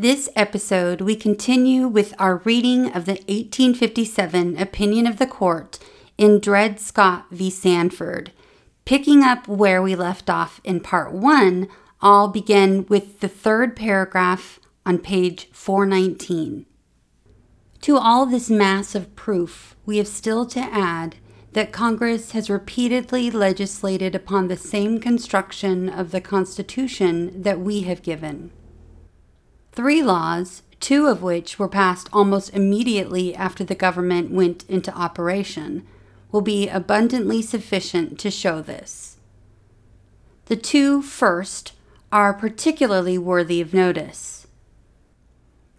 This episode, we continue with our reading of the 1857 opinion of the court in Dred Scott v. Sandford. Picking up where we left off in part one, I'll begin with the third paragraph on page 419. To all this mass of proof, we have still to add that Congress has repeatedly legislated upon the same construction of the Constitution that we have given. Three laws, two of which were passed almost immediately after the government went into operation, will be abundantly sufficient to show this. The two first are particularly worthy of notice.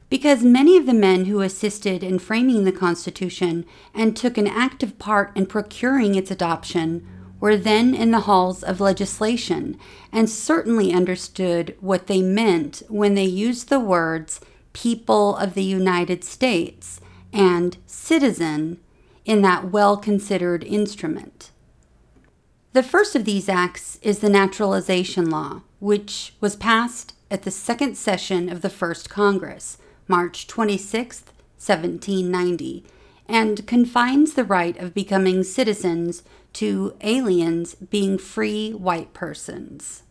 Because many of the men who assisted in framing the Constitution and took an active part in procuring its adoption were then in the halls of legislation and certainly understood what they meant when they used the words people of the United States and citizen in that well considered instrument. The first of these acts is the Naturalization Law, which was passed at the second session of the First Congress, March 26, 1790, and confines the right of becoming citizens to aliens being free white persons.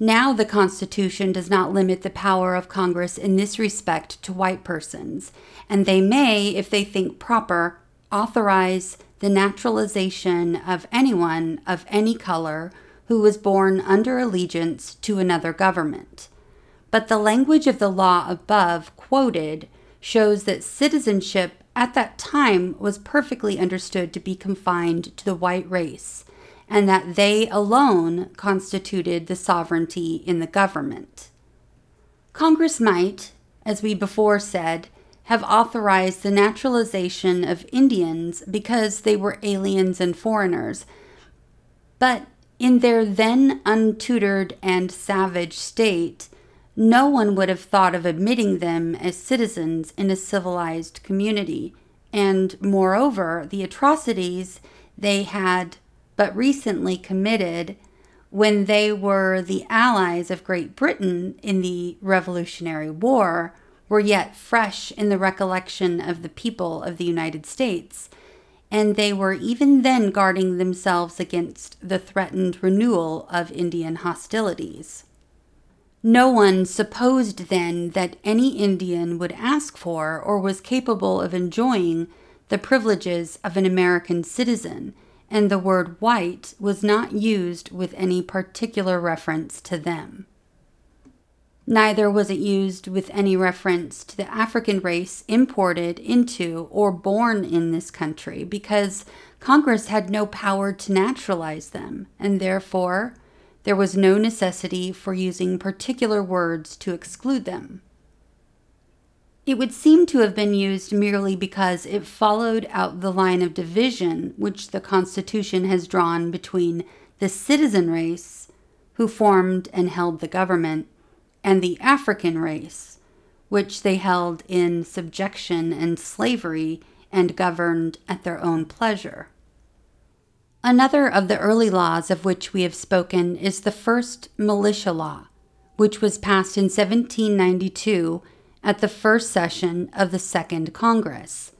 Now, the Constitution does not limit the power of Congress in this respect to white persons, and they may, if they think proper, authorize the naturalization of anyone of any color who was born under allegiance to another government. But the language of the law above quoted shows that citizenship at that time was perfectly understood to be confined to the white race, and that they alone constituted the sovereignty in the government. Congress might, as we before said, have authorized the naturalization of Indians because they were aliens and foreigners, but in their then untutored and savage state, no one would have thought of admitting them as citizens in a civilized community. And moreover, the atrocities they had but recently committed when they were the allies of Great Britain in the Revolutionary War were yet fresh in the recollection of the people of the United States, and they were even then guarding themselves against the threatened renewal of Indian hostilities. No one supposed then that any Indian would ask for or was capable of enjoying the privileges of an American citizen, and the word white was not used with any particular reference to them. Neither was it used with any reference to the African race imported into or born in this country because Congress had no power to naturalize them, and therefore there was no necessity for using particular words to exclude them. It would seem to have been used merely because it followed out the line of division which the Constitution has drawn between the citizen race, who formed and held the government, and the African race, which they held in subjection and slavery and governed at their own pleasure. Another of the early laws of which we have spoken is the first militia law, which was passed in 1792 at the first session of the Second Congress.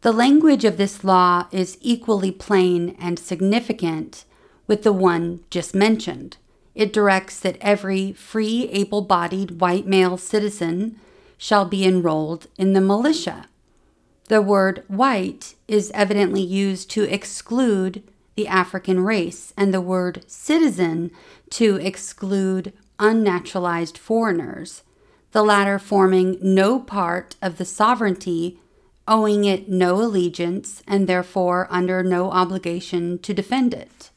The language of this law is equally plain and significant with the one just mentioned. It directs that every free, able bodied white male citizen shall be enrolled in the militia. The word white is evidently used to exclude the African race, and the word citizen to exclude unnaturalized foreigners, the latter forming no part of the sovereignty, owing it no allegiance, and therefore under no obligation to defend it.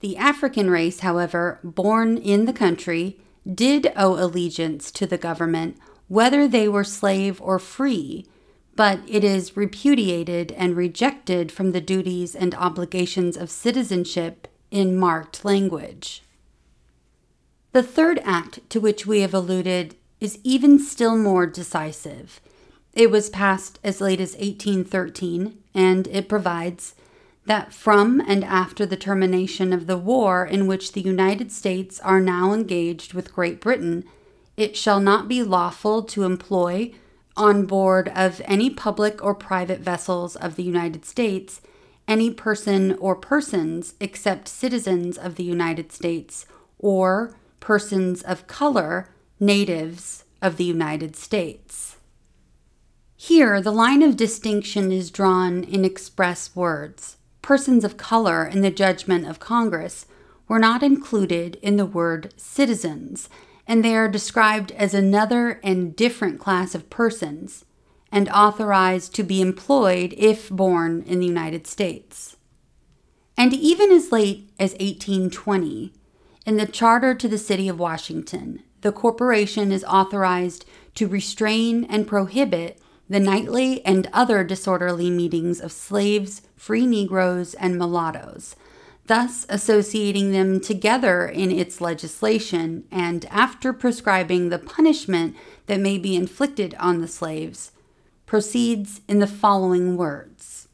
The African race, however, born in the country, did owe allegiance to the government, whether they were slave or free, but it is repudiated and rejected from the duties and obligations of citizenship in marked language. The third act to which we have alluded is even still more decisive. It was passed as late as 1813, and it provides that from and after the termination of the war in which the United States are now engaged with Great Britain, it shall not be lawful to employ on board of any public or private vessels of the United States any person or persons except citizens of the United States or persons of color, natives of the United States. Here, the line of distinction is drawn in express words. Persons of color, in the judgment of Congress, were not included in the word citizens, and they are described as another and different class of persons, and authorized to be employed if born in the United States. And even as late as 1820, in the Charter to the City of Washington, the corporation is authorized to restrain and prohibit the nightly and other disorderly meetings of slaves, free Negroes, and mulattoes, thus associating them together in its legislation, and after prescribing the punishment that may be inflicted on the slaves, proceeds in the following words.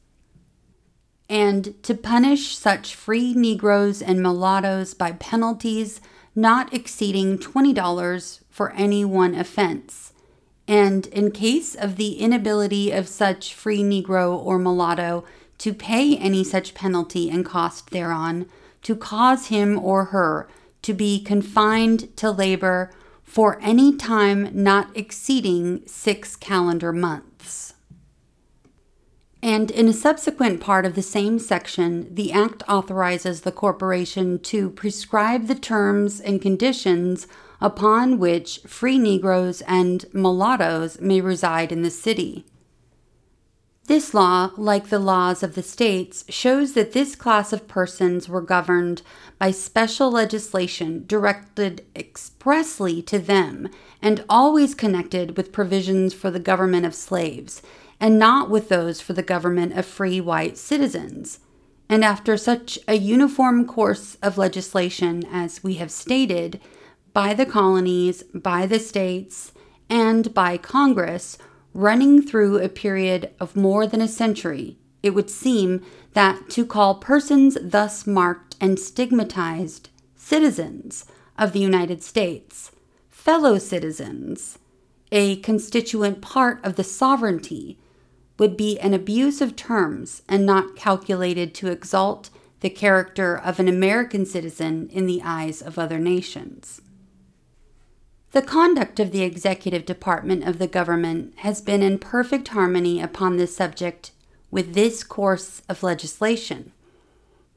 And to punish such free Negroes and mulattoes by penalties not exceeding $20 for any one offense. And in case of the inability of such free Negro or mulatto to pay any such penalty and cost thereon, to cause him or her to be confined to labor for any time not exceeding six calendar months. And in a subsequent part of the same section, the Act authorizes the corporation to prescribe the terms and conditions upon which free Negroes and mulattoes may reside in the city. This law, like the laws of the states, shows that this class of persons were governed by special legislation directed expressly to them and always connected with provisions for the government of slaves, and not with those for the government of free white citizens. And after such a uniform course of legislation as we have stated, by the colonies, by the states, and by Congress, running through a period of more than a century, it would seem that to call persons thus marked and stigmatized citizens of the United States, fellow citizens, a constituent part of the sovereignty, would be an abuse of terms and not calculated to exalt the character of an American citizen in the eyes of other nations. The conduct of the executive department of the government has been in perfect harmony upon this subject with this course of legislation.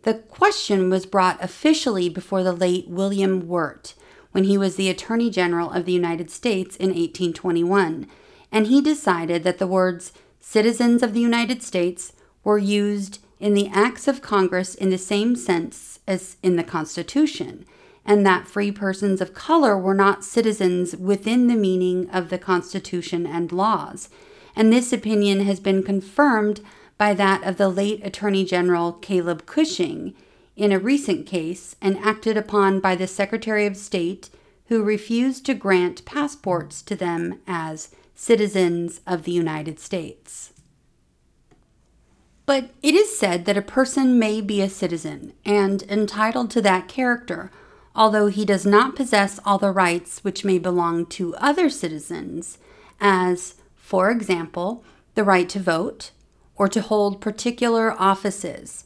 The question was brought officially before the late William Wirt when he was the Attorney General of the United States in 1821, and he decided that the words citizens of the United States were used in the acts of Congress in the same sense as in the Constitution and that free persons of color were not citizens within the meaning of the Constitution and laws. And this opinion has been confirmed by that of the late Attorney General Caleb Cushing in a recent case and acted upon by the Secretary of State, who refused to grant passports to them as citizens of the United States. But it is said that a person may be a citizen and entitled to that character although he does not possess all the rights which may belong to other citizens, as, for example, the right to vote or to hold particular offices,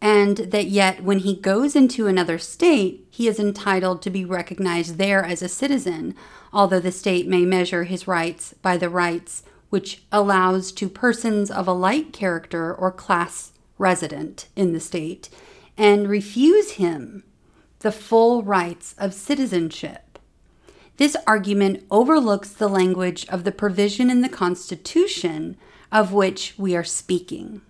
and that yet when he goes into another state, he is entitled to be recognized there as a citizen, although the state may measure his rights by the rights which allows to persons of a like character or class resident in the state, and refuse him the full rights of citizenship. This argument overlooks the language of the provision in the Constitution of which we are speaking.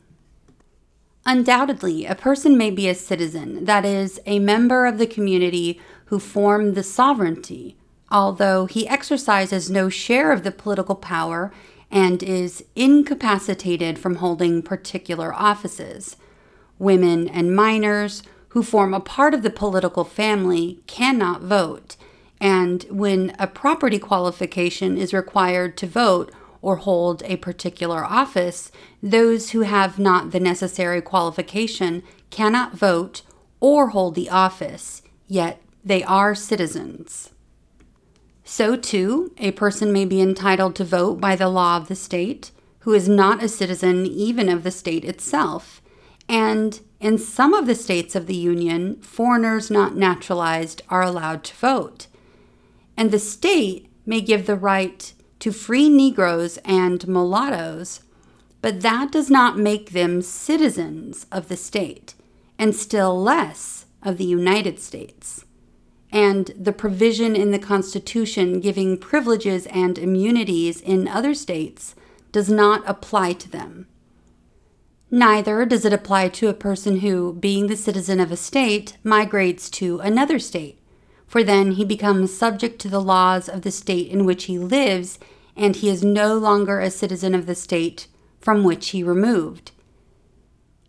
Undoubtedly, a person may be a citizen, that is, a member of the community who form the sovereignty, although he exercises no share of the political power and is incapacitated from holding particular offices. Women and minors, who form a part of the political family cannot vote, and when a property qualification is required to vote, or hold a particular office, those who have not the necessary qualification cannot vote or hold the office, yet they are citizens. So, too, a person may be entitled to vote by the law of the state who is not a citizen even of the state itself. And in some of the states of the Union, foreigners not naturalized are allowed to vote. And the state may give the right to free Negroes and mulattoes, but that does not make them citizens of the state, and still less of the United States. And the provision in the Constitution giving privileges and immunities in other states does not apply to them. Neither does it apply to a person who, being the citizen of a state, migrates to another state, for then he becomes subject to the laws of the state in which he lives, and he is no longer a citizen of the state from which he removed.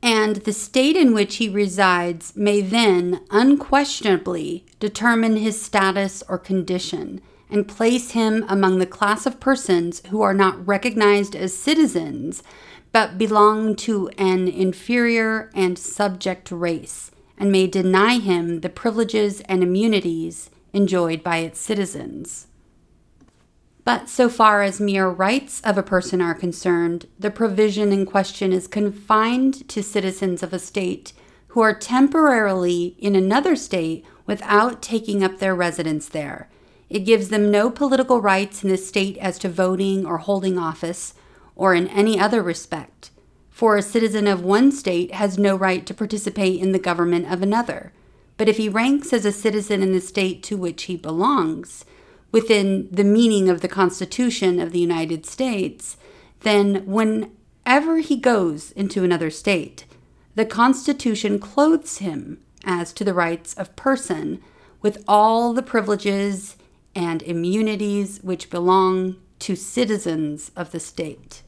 And the state in which he resides may then unquestionably determine his status or condition and place him among the class of persons who are not recognized as citizens but belong to an inferior and subject race and may deny him the privileges and immunities enjoyed by its citizens. But so far as mere rights of a person are concerned, the provision in question is confined to citizens of a state who are temporarily in another state without taking up their residence there it gives them no political rights in the state as to voting or holding office, or in any other respect. For a citizen of one state has no right to participate in the government of another. But if he ranks as a citizen in the state to which he belongs, within the meaning of the Constitution of the United States, then whenever he goes into another state, the Constitution clothes him as to the rights of person with all the privileges and immunities which belong to citizens of the state.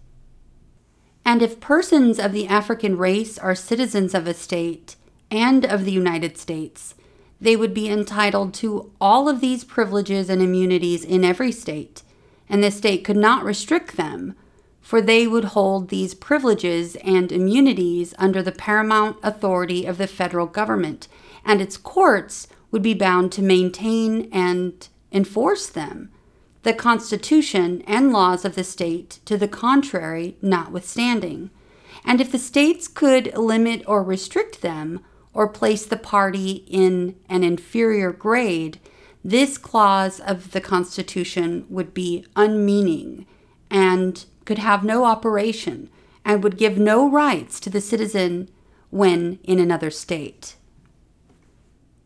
And if persons of the African race are citizens of a state and of the United States, they would be entitled to all of these privileges and immunities in every state, and the state could not restrict them, for they would hold these privileges and immunities under the paramount authority of the federal government, and its courts would be bound to maintain and enforce them, the Constitution and laws of the state to the contrary notwithstanding. And if the states could limit or restrict them, or place the party in an inferior grade, this clause of the Constitution would be unmeaning and could have no operation and would give no rights to the citizen when in another state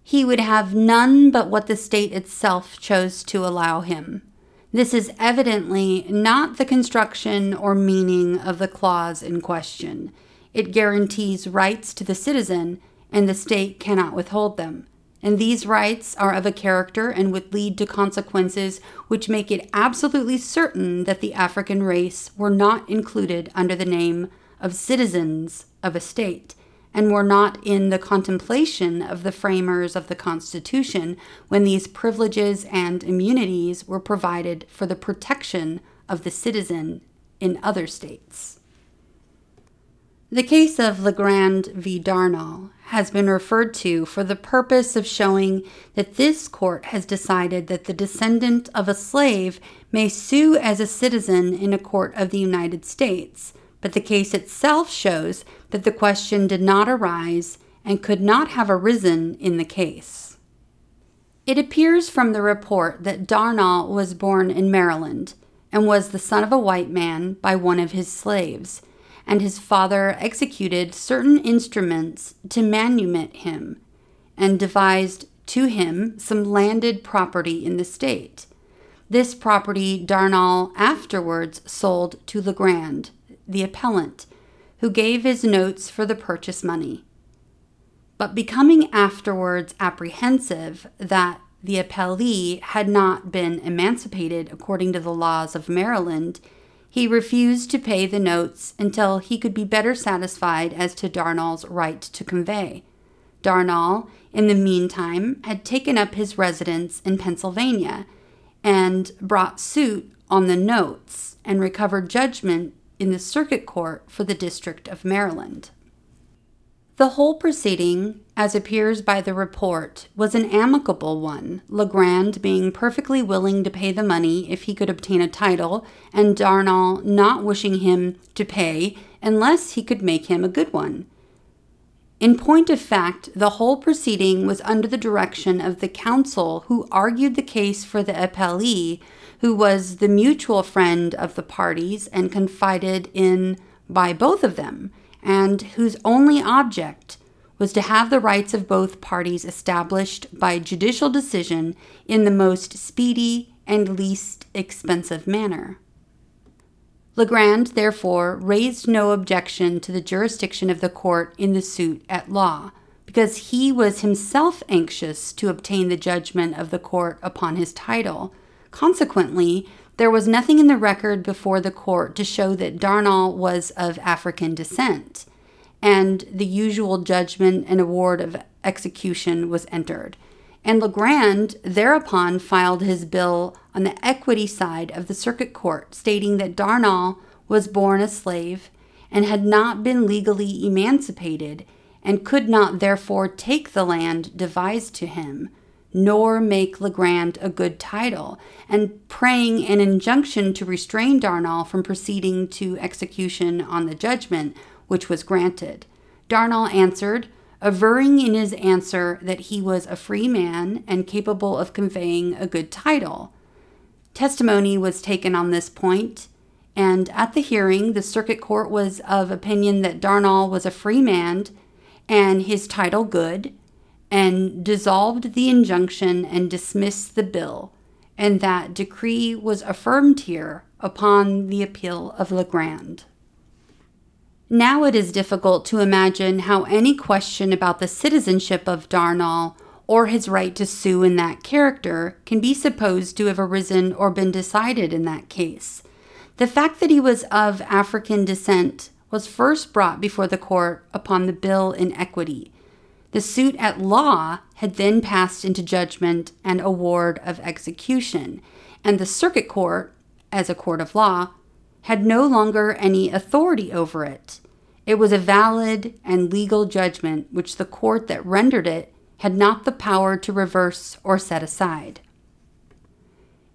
he would have none but what the state itself chose to allow him. This is evidently not the construction or meaning of the clause in question. It guarantees rights to the citizen, and the state cannot withhold them. And these rights are of a character and would lead to consequences which make it absolutely certain that the African race were not included under the name of citizens of a state and were not in the contemplation of the framers of the Constitution when these privileges and immunities were provided for the protection of the citizen in other states. The case of Legrand v. Darnall has been referred to for the purpose of showing that this court has decided that the descendant of a slave may sue as a citizen in a court of the United States but the case itself shows that the question did not arise and could not have arisen in the case. It appears from the report that Darnall was born in Maryland and was the son of a white man by one of his slaves, and his father executed certain instruments to manumit him and devised to him some landed property in the state. This property Darnall afterwards sold to Legrand, the appellant, who gave his notes for the purchase money. But becoming afterwards apprehensive that the appellee had not been emancipated according to the laws of Maryland, he refused to pay the notes until he could be better satisfied as to Darnall's right to convey. Darnall, in the meantime, had taken up his residence in Pennsylvania and brought suit on the notes and recovered judgment in the circuit court for the District of Maryland. The whole proceeding, as appears by the report, was an amicable one, Legrand being perfectly willing to pay the money if he could obtain a title, and Darnall not wishing him to pay unless he could make him a good one. In point of fact, the whole proceeding was under the direction of the counsel who argued the case for the appellee, who was the mutual friend of the parties and confided in by both of them, and whose only object was to have the rights of both parties established by judicial decision in the most speedy and least expensive manner. Legrand, therefore, raised no objection to the jurisdiction of the court in the suit at law, because he was himself anxious to obtain the judgment of the court upon his title. Consequently, there was nothing in the record before the court to show that Darnall was of African descent, and the usual judgment and award of execution was entered and Legrand thereupon filed his bill on the equity side of the circuit court, stating that Darnall was born a slave and had not been legally emancipated and could not therefore take the land devised to him, nor make Legrand a good title, and praying an injunction to restrain Darnall from proceeding to execution on the judgment, which was granted. Darnall answered, averring in his answer that he was a free man and capable of conveying a good title. Testimony was taken on this point, and at the hearing, the circuit court was of opinion that Darnall was a free man and his title good, and dissolved the injunction and dismissed the bill, and that decree was affirmed here upon the appeal of Legrand. Now it is difficult to imagine how any question about the citizenship of Darnall or his right to sue in that character can be supposed to have arisen or been decided in that case. The fact that he was of African descent was first brought before the court upon the bill in equity. The suit at law had then passed into judgment and award of execution, and the circuit court, as a court of law, had no longer any authority over it. It was a valid and legal judgment which the court that rendered it had not the power to reverse or set aside.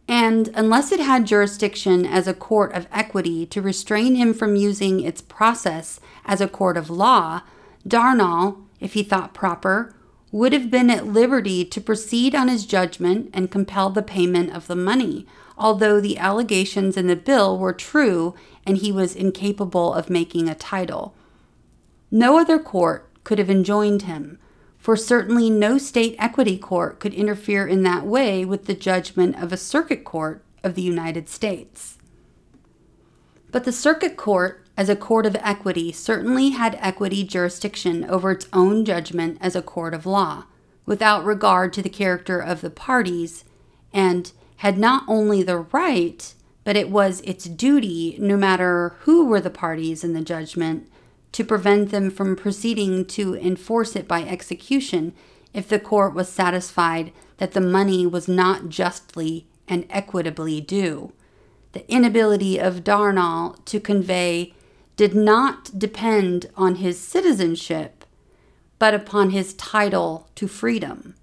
And unless it had jurisdiction as a court of equity to restrain him from using its process as a court of law, Darnall, if he thought proper, would have been at liberty to proceed on his judgment and compel the payment of the money, although the allegations in the bill were true and he was incapable of making a title. No other court could have enjoined him, for certainly no state equity court could interfere in that way with the judgment of a circuit court of the United States. But the circuit court, as a court of equity, certainly had equity jurisdiction over its own judgment as a court of law, without regard to the character of the parties, and had not only the right, but it was its duty, no matter who were the parties in the judgment, to prevent them from proceeding to enforce it by execution if the court was satisfied that the money was not justly and equitably due. The inability of Darnall to convey did not depend on his citizenship, but upon his title to freedom.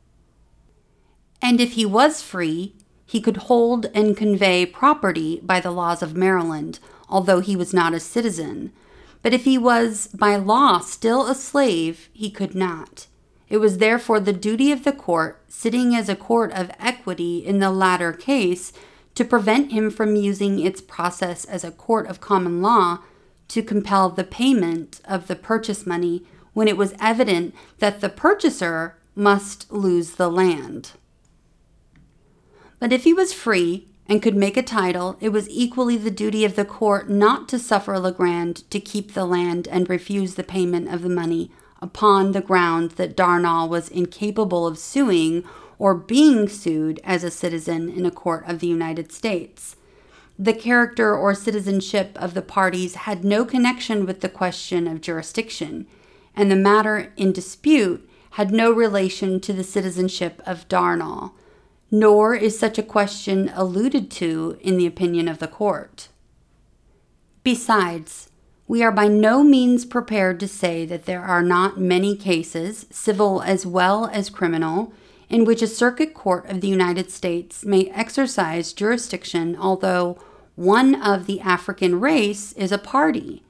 And if he was free, he could hold and convey property by the laws of Maryland, although he was not a citizen. But if he was by law still a slave, he could not. It was therefore the duty of the court, sitting as a court of equity in the latter case, to prevent him from using its process as a court of common law to compel the payment of the purchase money when it was evident that the purchaser must lose the land. But if he was free and could make a title, it was equally the duty of the court not to suffer Legrand to keep the land and refuse the payment of the money upon the ground that Darnall was incapable of suing or being sued as a citizen in a court of the United States. The character or citizenship of the parties had no connection with the question of jurisdiction, and the matter in dispute had no relation to the citizenship of Darnall nor is such a question alluded to in the opinion of the court. Besides, we are by no means prepared to say that there are not many cases, civil as well as criminal, in which a circuit court of the United States may exercise jurisdiction although one of the African race is a party.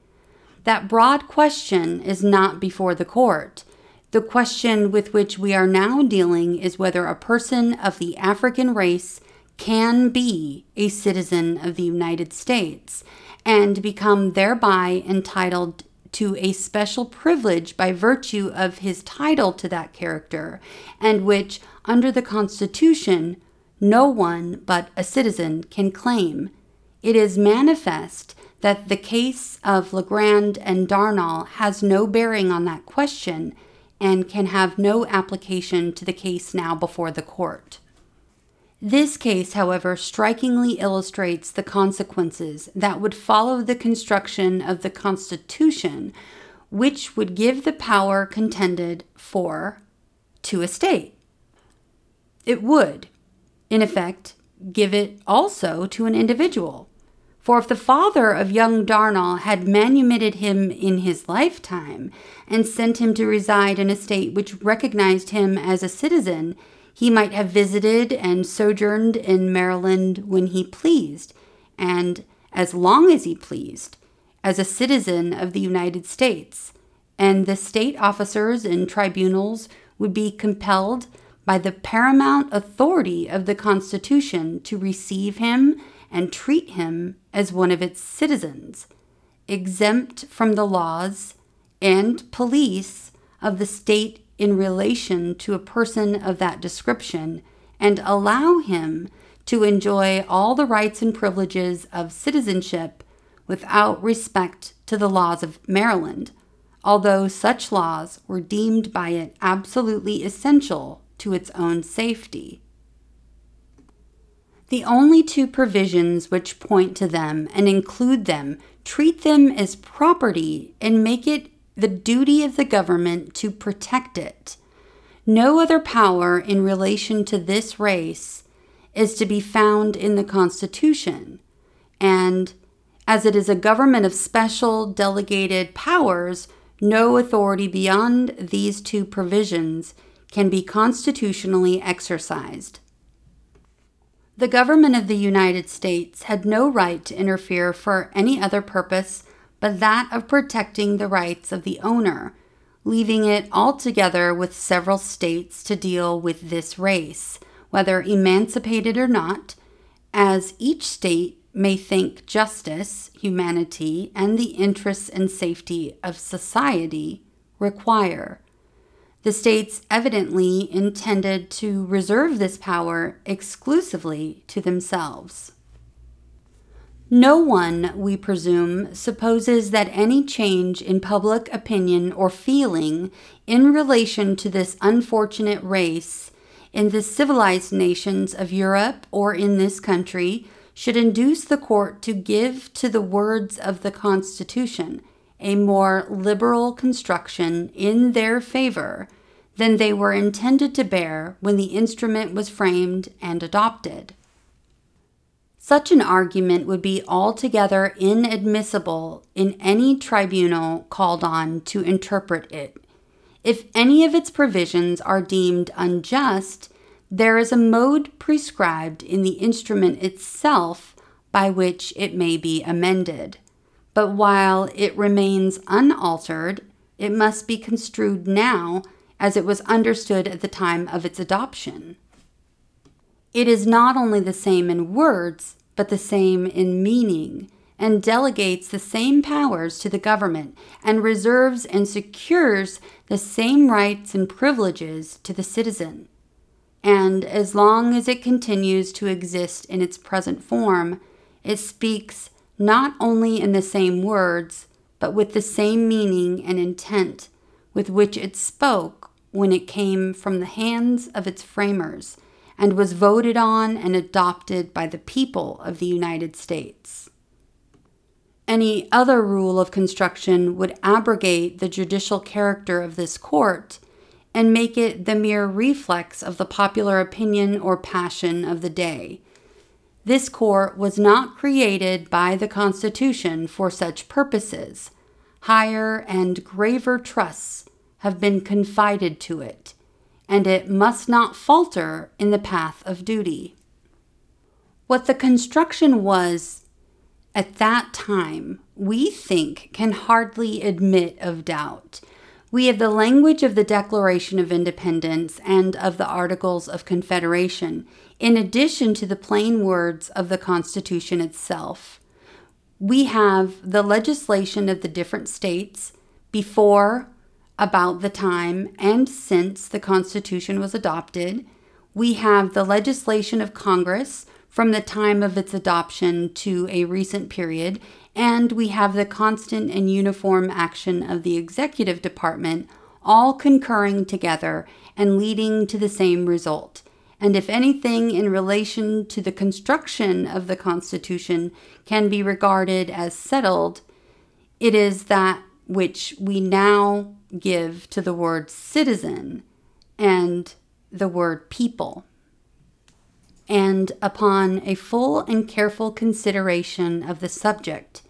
That broad question is not before the court. The question with which we are now dealing is whether a person of the African race can be a citizen of the United States and become thereby entitled to a special privilege by virtue of his title to that character, and which, under the Constitution, no one but a citizen can claim. It is manifest that the case of Legrand and Darnall has no bearing on that question and can have no application to the case now before the court. This case, however, strikingly illustrates the consequences that would follow the construction of the Constitution, which would give the power contended for to a state. It would, in effect, give it also to an individual. For if the father of young Darnall had manumitted him in his lifetime and sent him to reside in a state which recognized him as a citizen, he might have visited and sojourned in Maryland when he pleased, and as long as he pleased, as a citizen of the United States, and the state officers and tribunals would be compelled by the paramount authority of the Constitution to receive him and treat him as one of its citizens, exempt from the laws and police of the state in relation to a person of that description and allow him to enjoy all the rights and privileges of citizenship without respect to the laws of Maryland, although such laws were deemed by it absolutely essential to its own safety. The only two provisions which point to them and include them treat them as property and make it the duty of the government to protect it. No other power in relation to this race is to be found in the Constitution, and as it is a government of special delegated powers, no authority beyond these two provisions can be constitutionally exercised. The government of the United States had no right to interfere for any other purpose but that of protecting the rights of the owner, leaving it altogether with several states to deal with this race, whether emancipated or not, as each state may think justice, humanity, and the interests and safety of society require. The states evidently intended to reserve this power exclusively to themselves. No one, we presume, supposes that any change in public opinion or feeling in relation to this unfortunate race in the civilized nations of Europe or in this country should induce the court to give to the words of the Constitution a more liberal construction in their favor than they were intended to bear when the instrument was framed and adopted. Such an argument would be altogether inadmissible in any tribunal called on to interpret it. If any of its provisions are deemed unjust, there is a mode prescribed in the instrument itself by which it may be amended. But while it remains unaltered, it must be construed now as it was understood at the time of its adoption. It is not only the same in words, but the same in meaning, and delegates the same powers to the government, and reserves and secures the same rights and privileges to the citizen. And as long as it continues to exist in its present form, it speaks not only in the same words, but with the same meaning and intent with which it spoke when it came from the hands of its framers and was voted on and adopted by the people of the United States. Any other rule of construction would abrogate the judicial character of this court and make it the mere reflex of the popular opinion or passion of the day. This court was not created by the Constitution for such purposes. Higher and graver trusts have been confided to it, and it must not falter in the path of duty. What the construction was at that time, we think can hardly admit of doubt. We have the language of the Declaration of Independence and of the Articles of Confederation, in addition to the plain words of the Constitution itself. We have the legislation of the different states before, about the time, and since the Constitution was adopted. We have the legislation of Congress from the time of its adoption to a recent period, and we have the constant and uniform action of the executive department, all concurring together and leading to the same result. And if anything in relation to the construction of the Constitution can be regarded as settled, it is that which we now give to the word citizen and the word people. And upon a full and careful consideration of the subject,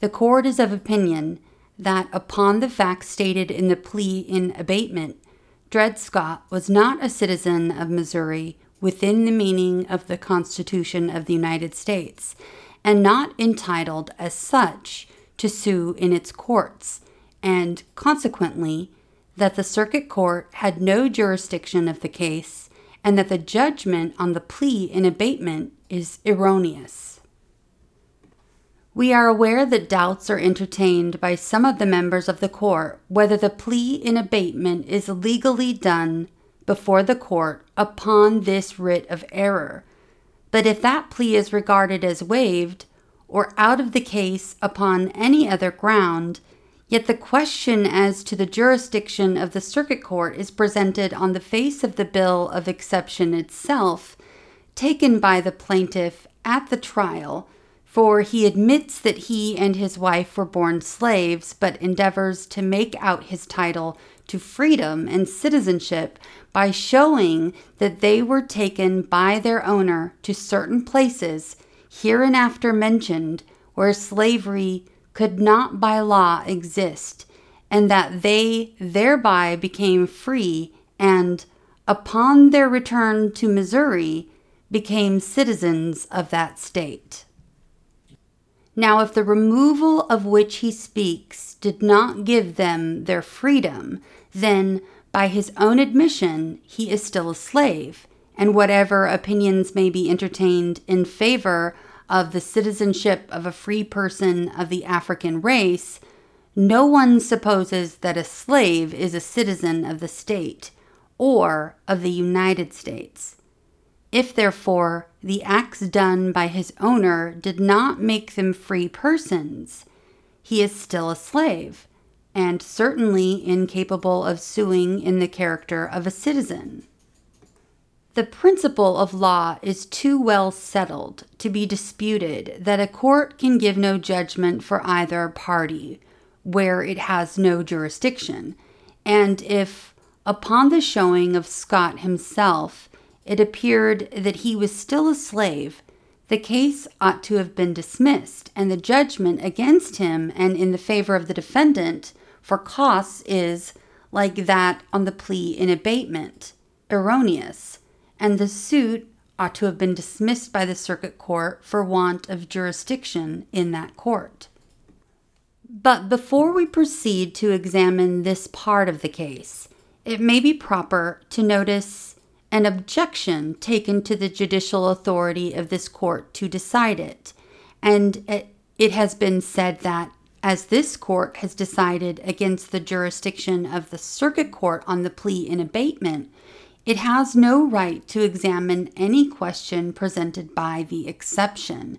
the court is of opinion that upon the facts stated in the plea in abatement, Dred Scott was not a citizen of Missouri within the meaning of the Constitution of the United States, and not entitled as such to sue in its courts, and consequently, that the circuit court had no jurisdiction of the case and that the judgment on the plea in abatement is erroneous. We are aware that doubts are entertained by some of the members of the court whether the plea in abatement is legally done before the court upon this writ of error. But if that plea is regarded as waived or out of the case upon any other ground, Yet the question as to the jurisdiction of the circuit court is presented on the face of the bill of exception itself, taken by the plaintiff at the trial, for he admits that he and his wife were born slaves, but endeavors to make out his title to freedom and citizenship by showing that they were taken by their owner to certain places hereinafter mentioned where slavery could not by law exist, and that they thereby became free and, upon their return to Missouri, became citizens of that state. Now, if the removal of which he speaks did not give them their freedom, then, by his own admission, he is still a slave, and whatever opinions may be entertained in favor of the citizenship of a free person of the African race, no one supposes that a slave is a citizen of the state or of the United States. If, therefore, the acts done by his owner did not make them free persons, he is still a slave, and certainly incapable of suing in the character of a citizen. The principle of law is too well settled to be disputed that a court can give no judgment for either party where it has no jurisdiction, and if, upon the showing of Scott himself, it appeared that he was still a slave, the case ought to have been dismissed, and the judgment against him and in the favor of the defendant for costs is, like that on the plea in abatement, erroneous and the suit ought to have been dismissed by the circuit court for want of jurisdiction in that court. But before we proceed to examine this part of the case, it may be proper to notice an objection taken to the judicial authority of this court to decide it. And it, has been said that as this court has decided against the jurisdiction of the circuit court on the plea in abatement, it has no right to examine any question presented by the exception,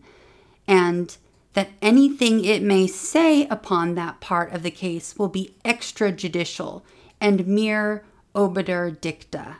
and that anything it may say upon that part of the case will be extrajudicial and mere obiter dicta.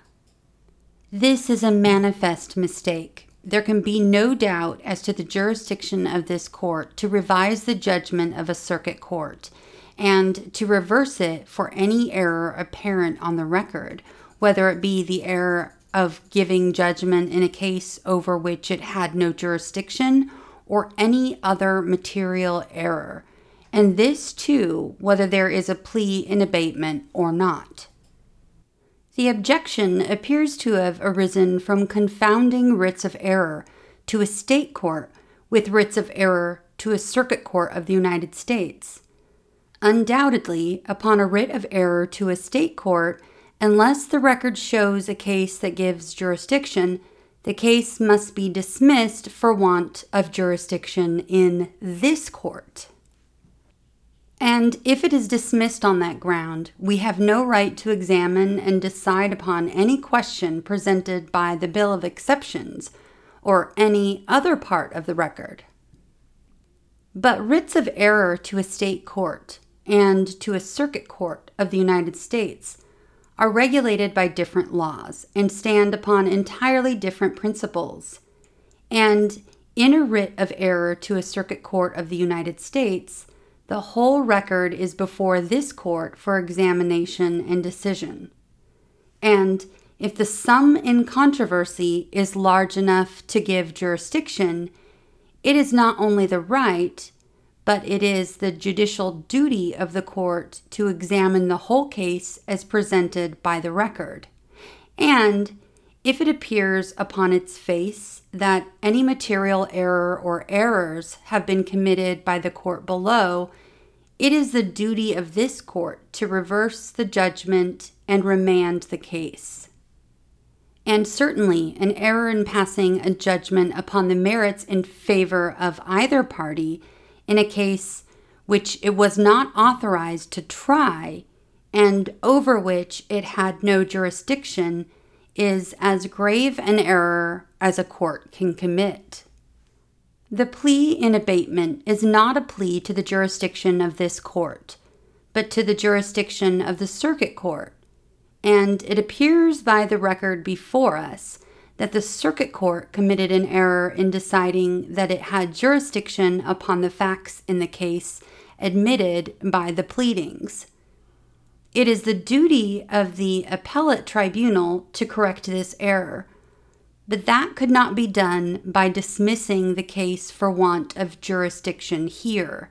This is a manifest mistake. There can be no doubt as to the jurisdiction of this court to revise the judgment of a circuit court, and to reverse it for any error apparent on the record, whether it be the error of giving judgment in a case over which it had no jurisdiction or any other material error, and this too, whether there is a plea in abatement or not. The objection appears to have arisen from confounding writs of error to a state court with writs of error to a circuit court of the United States. Undoubtedly, upon a writ of error to a state court, unless the record shows a case that gives jurisdiction, the case must be dismissed for want of jurisdiction in this court. And if it is dismissed on that ground, we have no right to examine and decide upon any question presented by the Bill of Exceptions or any other part of the record. But writs of error to a state court and to a circuit court of the United States are regulated by different laws and stand upon entirely different principles. And in a writ of error to a circuit court of the United States, the whole record is before this court for examination and decision. And if the sum in controversy is large enough to give jurisdiction, it is not only the right, but it is the judicial duty of the court to examine the whole case as presented by the record. And if it appears upon its face that any material error or errors have been committed by the court below, it is the duty of this court to reverse the judgment and remand the case. And certainly, an error in passing a judgment upon the merits in favor of either party in a case which it was not authorized to try and over which it had no jurisdiction is as grave an error as a court can commit. The plea in abatement is not a plea to the jurisdiction of this court, but to the jurisdiction of the circuit court, and it appears by the record before us that the circuit court committed an error in deciding that it had jurisdiction upon the facts in the case admitted by the pleadings. It is the duty of the appellate tribunal to correct this error but that could not be done by dismissing the case for want of jurisdiction here,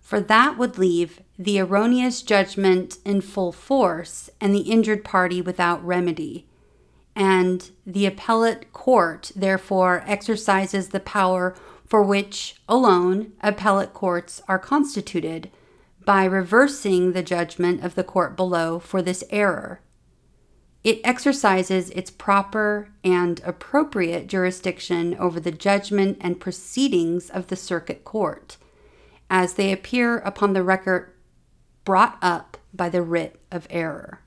for that would leave the erroneous judgment in full force and the injured party without remedy. And the appellate court, therefore, exercises the power for which alone appellate courts are constituted by reversing the judgment of the court below for this error. It exercises its proper and appropriate jurisdiction over the judgment and proceedings of the circuit court, as they appear upon the record brought up by the writ of error.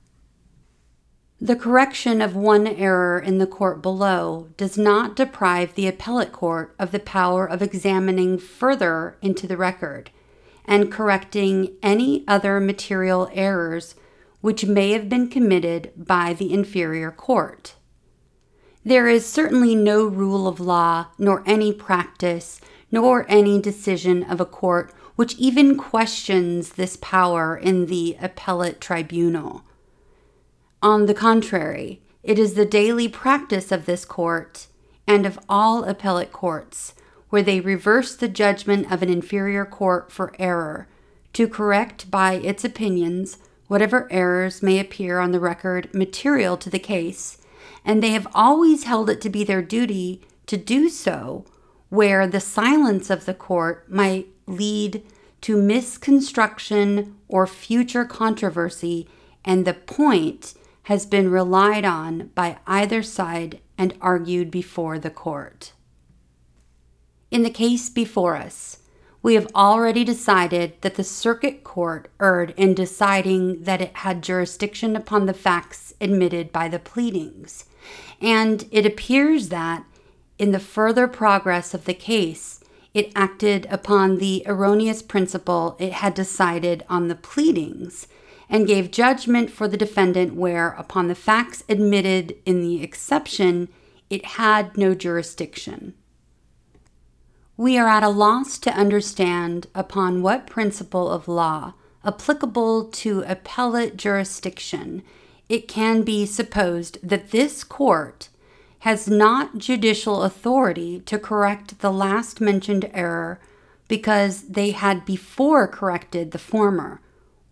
The correction of one error in the court below does not deprive the appellate court of the power of examining further into the record and correcting any other material errors which may have been committed by the inferior court. There is certainly no rule of law, nor any practice, nor any decision of a court which even questions this power in the appellate tribunal. On the contrary, it is the daily practice of this court and of all appellate courts where they reverse the judgment of an inferior court for error to correct by its opinions whatever errors may appear on the record material to the case, and they have always held it to be their duty to do so where the silence of the court might lead to misconstruction or future controversy, and the point has been relied on by either side and argued before the court. In the case before us, we have already decided that the circuit court erred in deciding that it had jurisdiction upon the facts admitted by the pleadings. And it appears that, in the further progress of the case, it acted upon the erroneous principle it had decided on the pleadings and gave judgment for the defendant where, upon the facts admitted in the exception, it had no jurisdiction. We are at a loss to understand upon what principle of law applicable to appellate jurisdiction, it can be supposed that this court has not judicial authority to correct the last mentioned error because they had before corrected the former,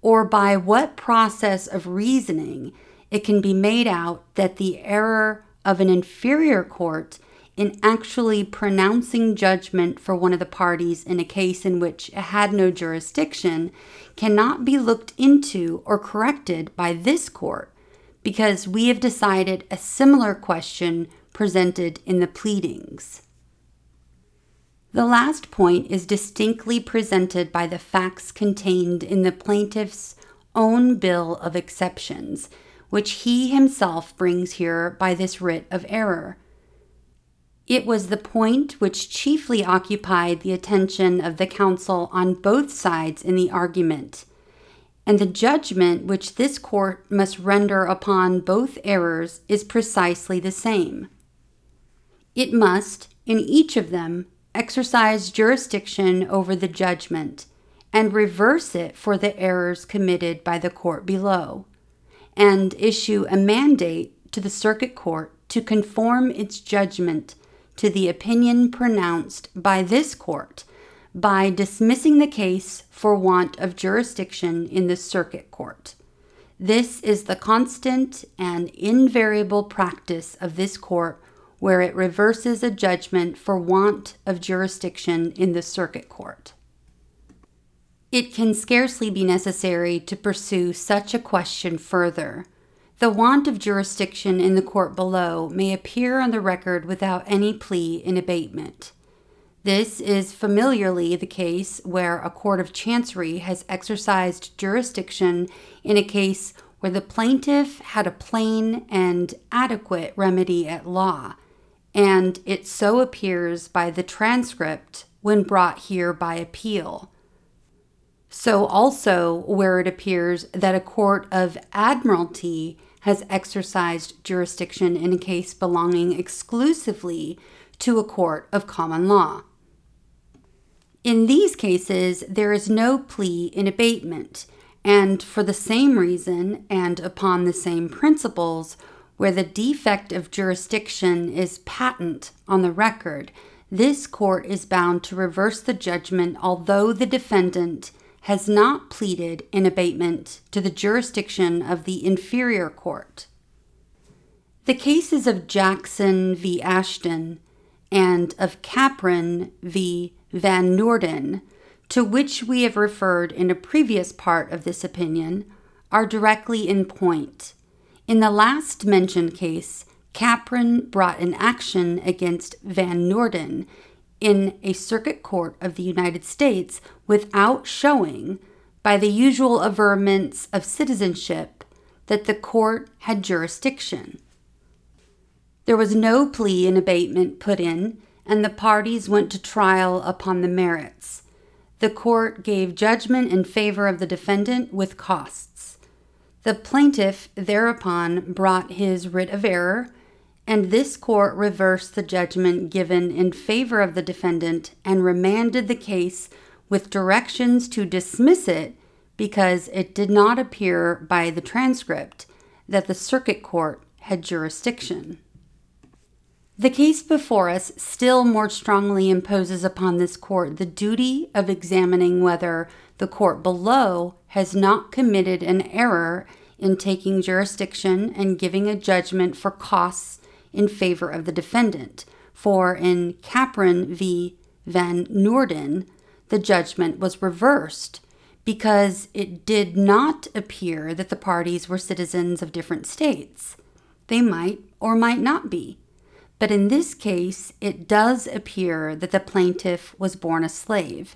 or by what process of reasoning it can be made out that the error of an inferior court in actually pronouncing judgment for one of the parties in a case in which it had no jurisdiction cannot be looked into or corrected by this court because we have decided a similar question presented in the pleadings. The last point is distinctly presented by the facts contained in the plaintiff's own bill of exceptions, which he himself brings here by this writ of error. It was the point which chiefly occupied the attention of the counsel on both sides in the argument, and the judgment which this court must render upon both errors is precisely the same. It must, in each of them, exercise jurisdiction over the judgment and reverse it for the errors committed by the court below, and issue a mandate to the circuit court to conform its judgment to the opinion pronounced by this court by dismissing the case for want of jurisdiction in the circuit court. This is the constant and invariable practice of this court where it reverses a judgment for want of jurisdiction in the circuit court. It can scarcely be necessary to pursue such a question further. The want of jurisdiction in the court below may appear on the record without any plea in abatement. This is familiarly the case where a court of chancery has exercised jurisdiction in a case where the plaintiff had a plain and adequate remedy at law and it so appears by the transcript when brought here by appeal. So, also, where it appears that a court of admiralty has exercised jurisdiction in a case belonging exclusively to a court of common law. In these cases, there is no plea in abatement, and for the same reason and upon the same principles, where the defect of jurisdiction is patent on the record, this court is bound to reverse the judgment although the defendant has not pleaded in abatement to the jurisdiction of the inferior court. The cases of Jackson v. Ashton and of Capron v. Van Noorden, to which we have referred in a previous part of this opinion, are directly in point in the last mentioned case, Capron brought an action against Van Noorden in a circuit court of the United States without showing, by the usual averments of citizenship, that the court had jurisdiction. There was no plea in abatement put in, and the parties went to trial upon the merits. The court gave judgment in favor of the defendant with costs. The plaintiff thereupon brought his writ of error, and this court reversed the judgment given in favor of the defendant and remanded the case with directions to dismiss it because it did not appear by the transcript that the circuit court had jurisdiction. The case before us still more strongly imposes upon this court the duty of examining whether the court below has not committed an error in taking jurisdiction and giving a judgment for costs in favor of the defendant. For in Capron v. Van Noorden, the judgment was reversed because it did not appear that the parties were citizens of different states. They might or might not be. But in this case, it does appear that the plaintiff was born a slave.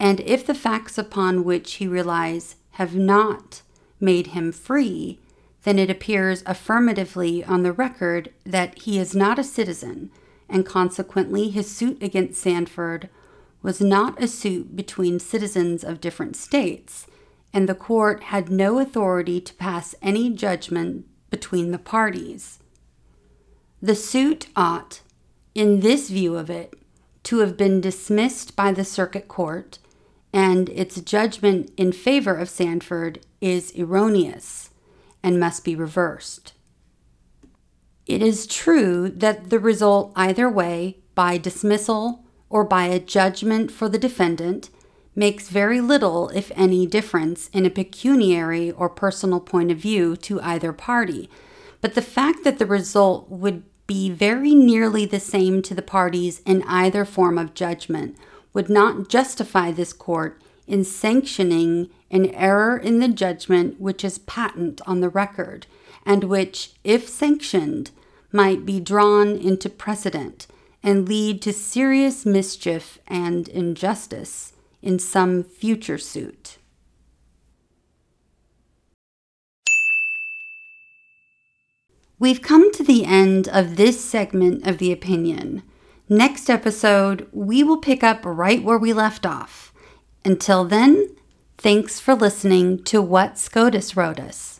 And if the facts upon which he relies have not made him free, then it appears affirmatively on the record that he is not a citizen, and consequently his suit against Sandford was not a suit between citizens of different states, and the court had no authority to pass any judgment between the parties. The suit ought, in this view of it, to have been dismissed by the circuit court, and its judgment in favor of Sandford is erroneous and must be reversed. It is true that the result, either way, by dismissal or by a judgment for the defendant, makes very little, if any, difference in a pecuniary or personal point of view to either party. But the fact that the result would be very nearly the same to the parties in either form of judgment would not justify this court in sanctioning an error in the judgment which is patent on the record, and which, if sanctioned, might be drawn into precedent and lead to serious mischief and injustice in some future suit. We've come to the end of this segment of the opinion. Next episode, we will pick up right where we left off. Until then, thanks for listening to What SCOTUS Wrote Us.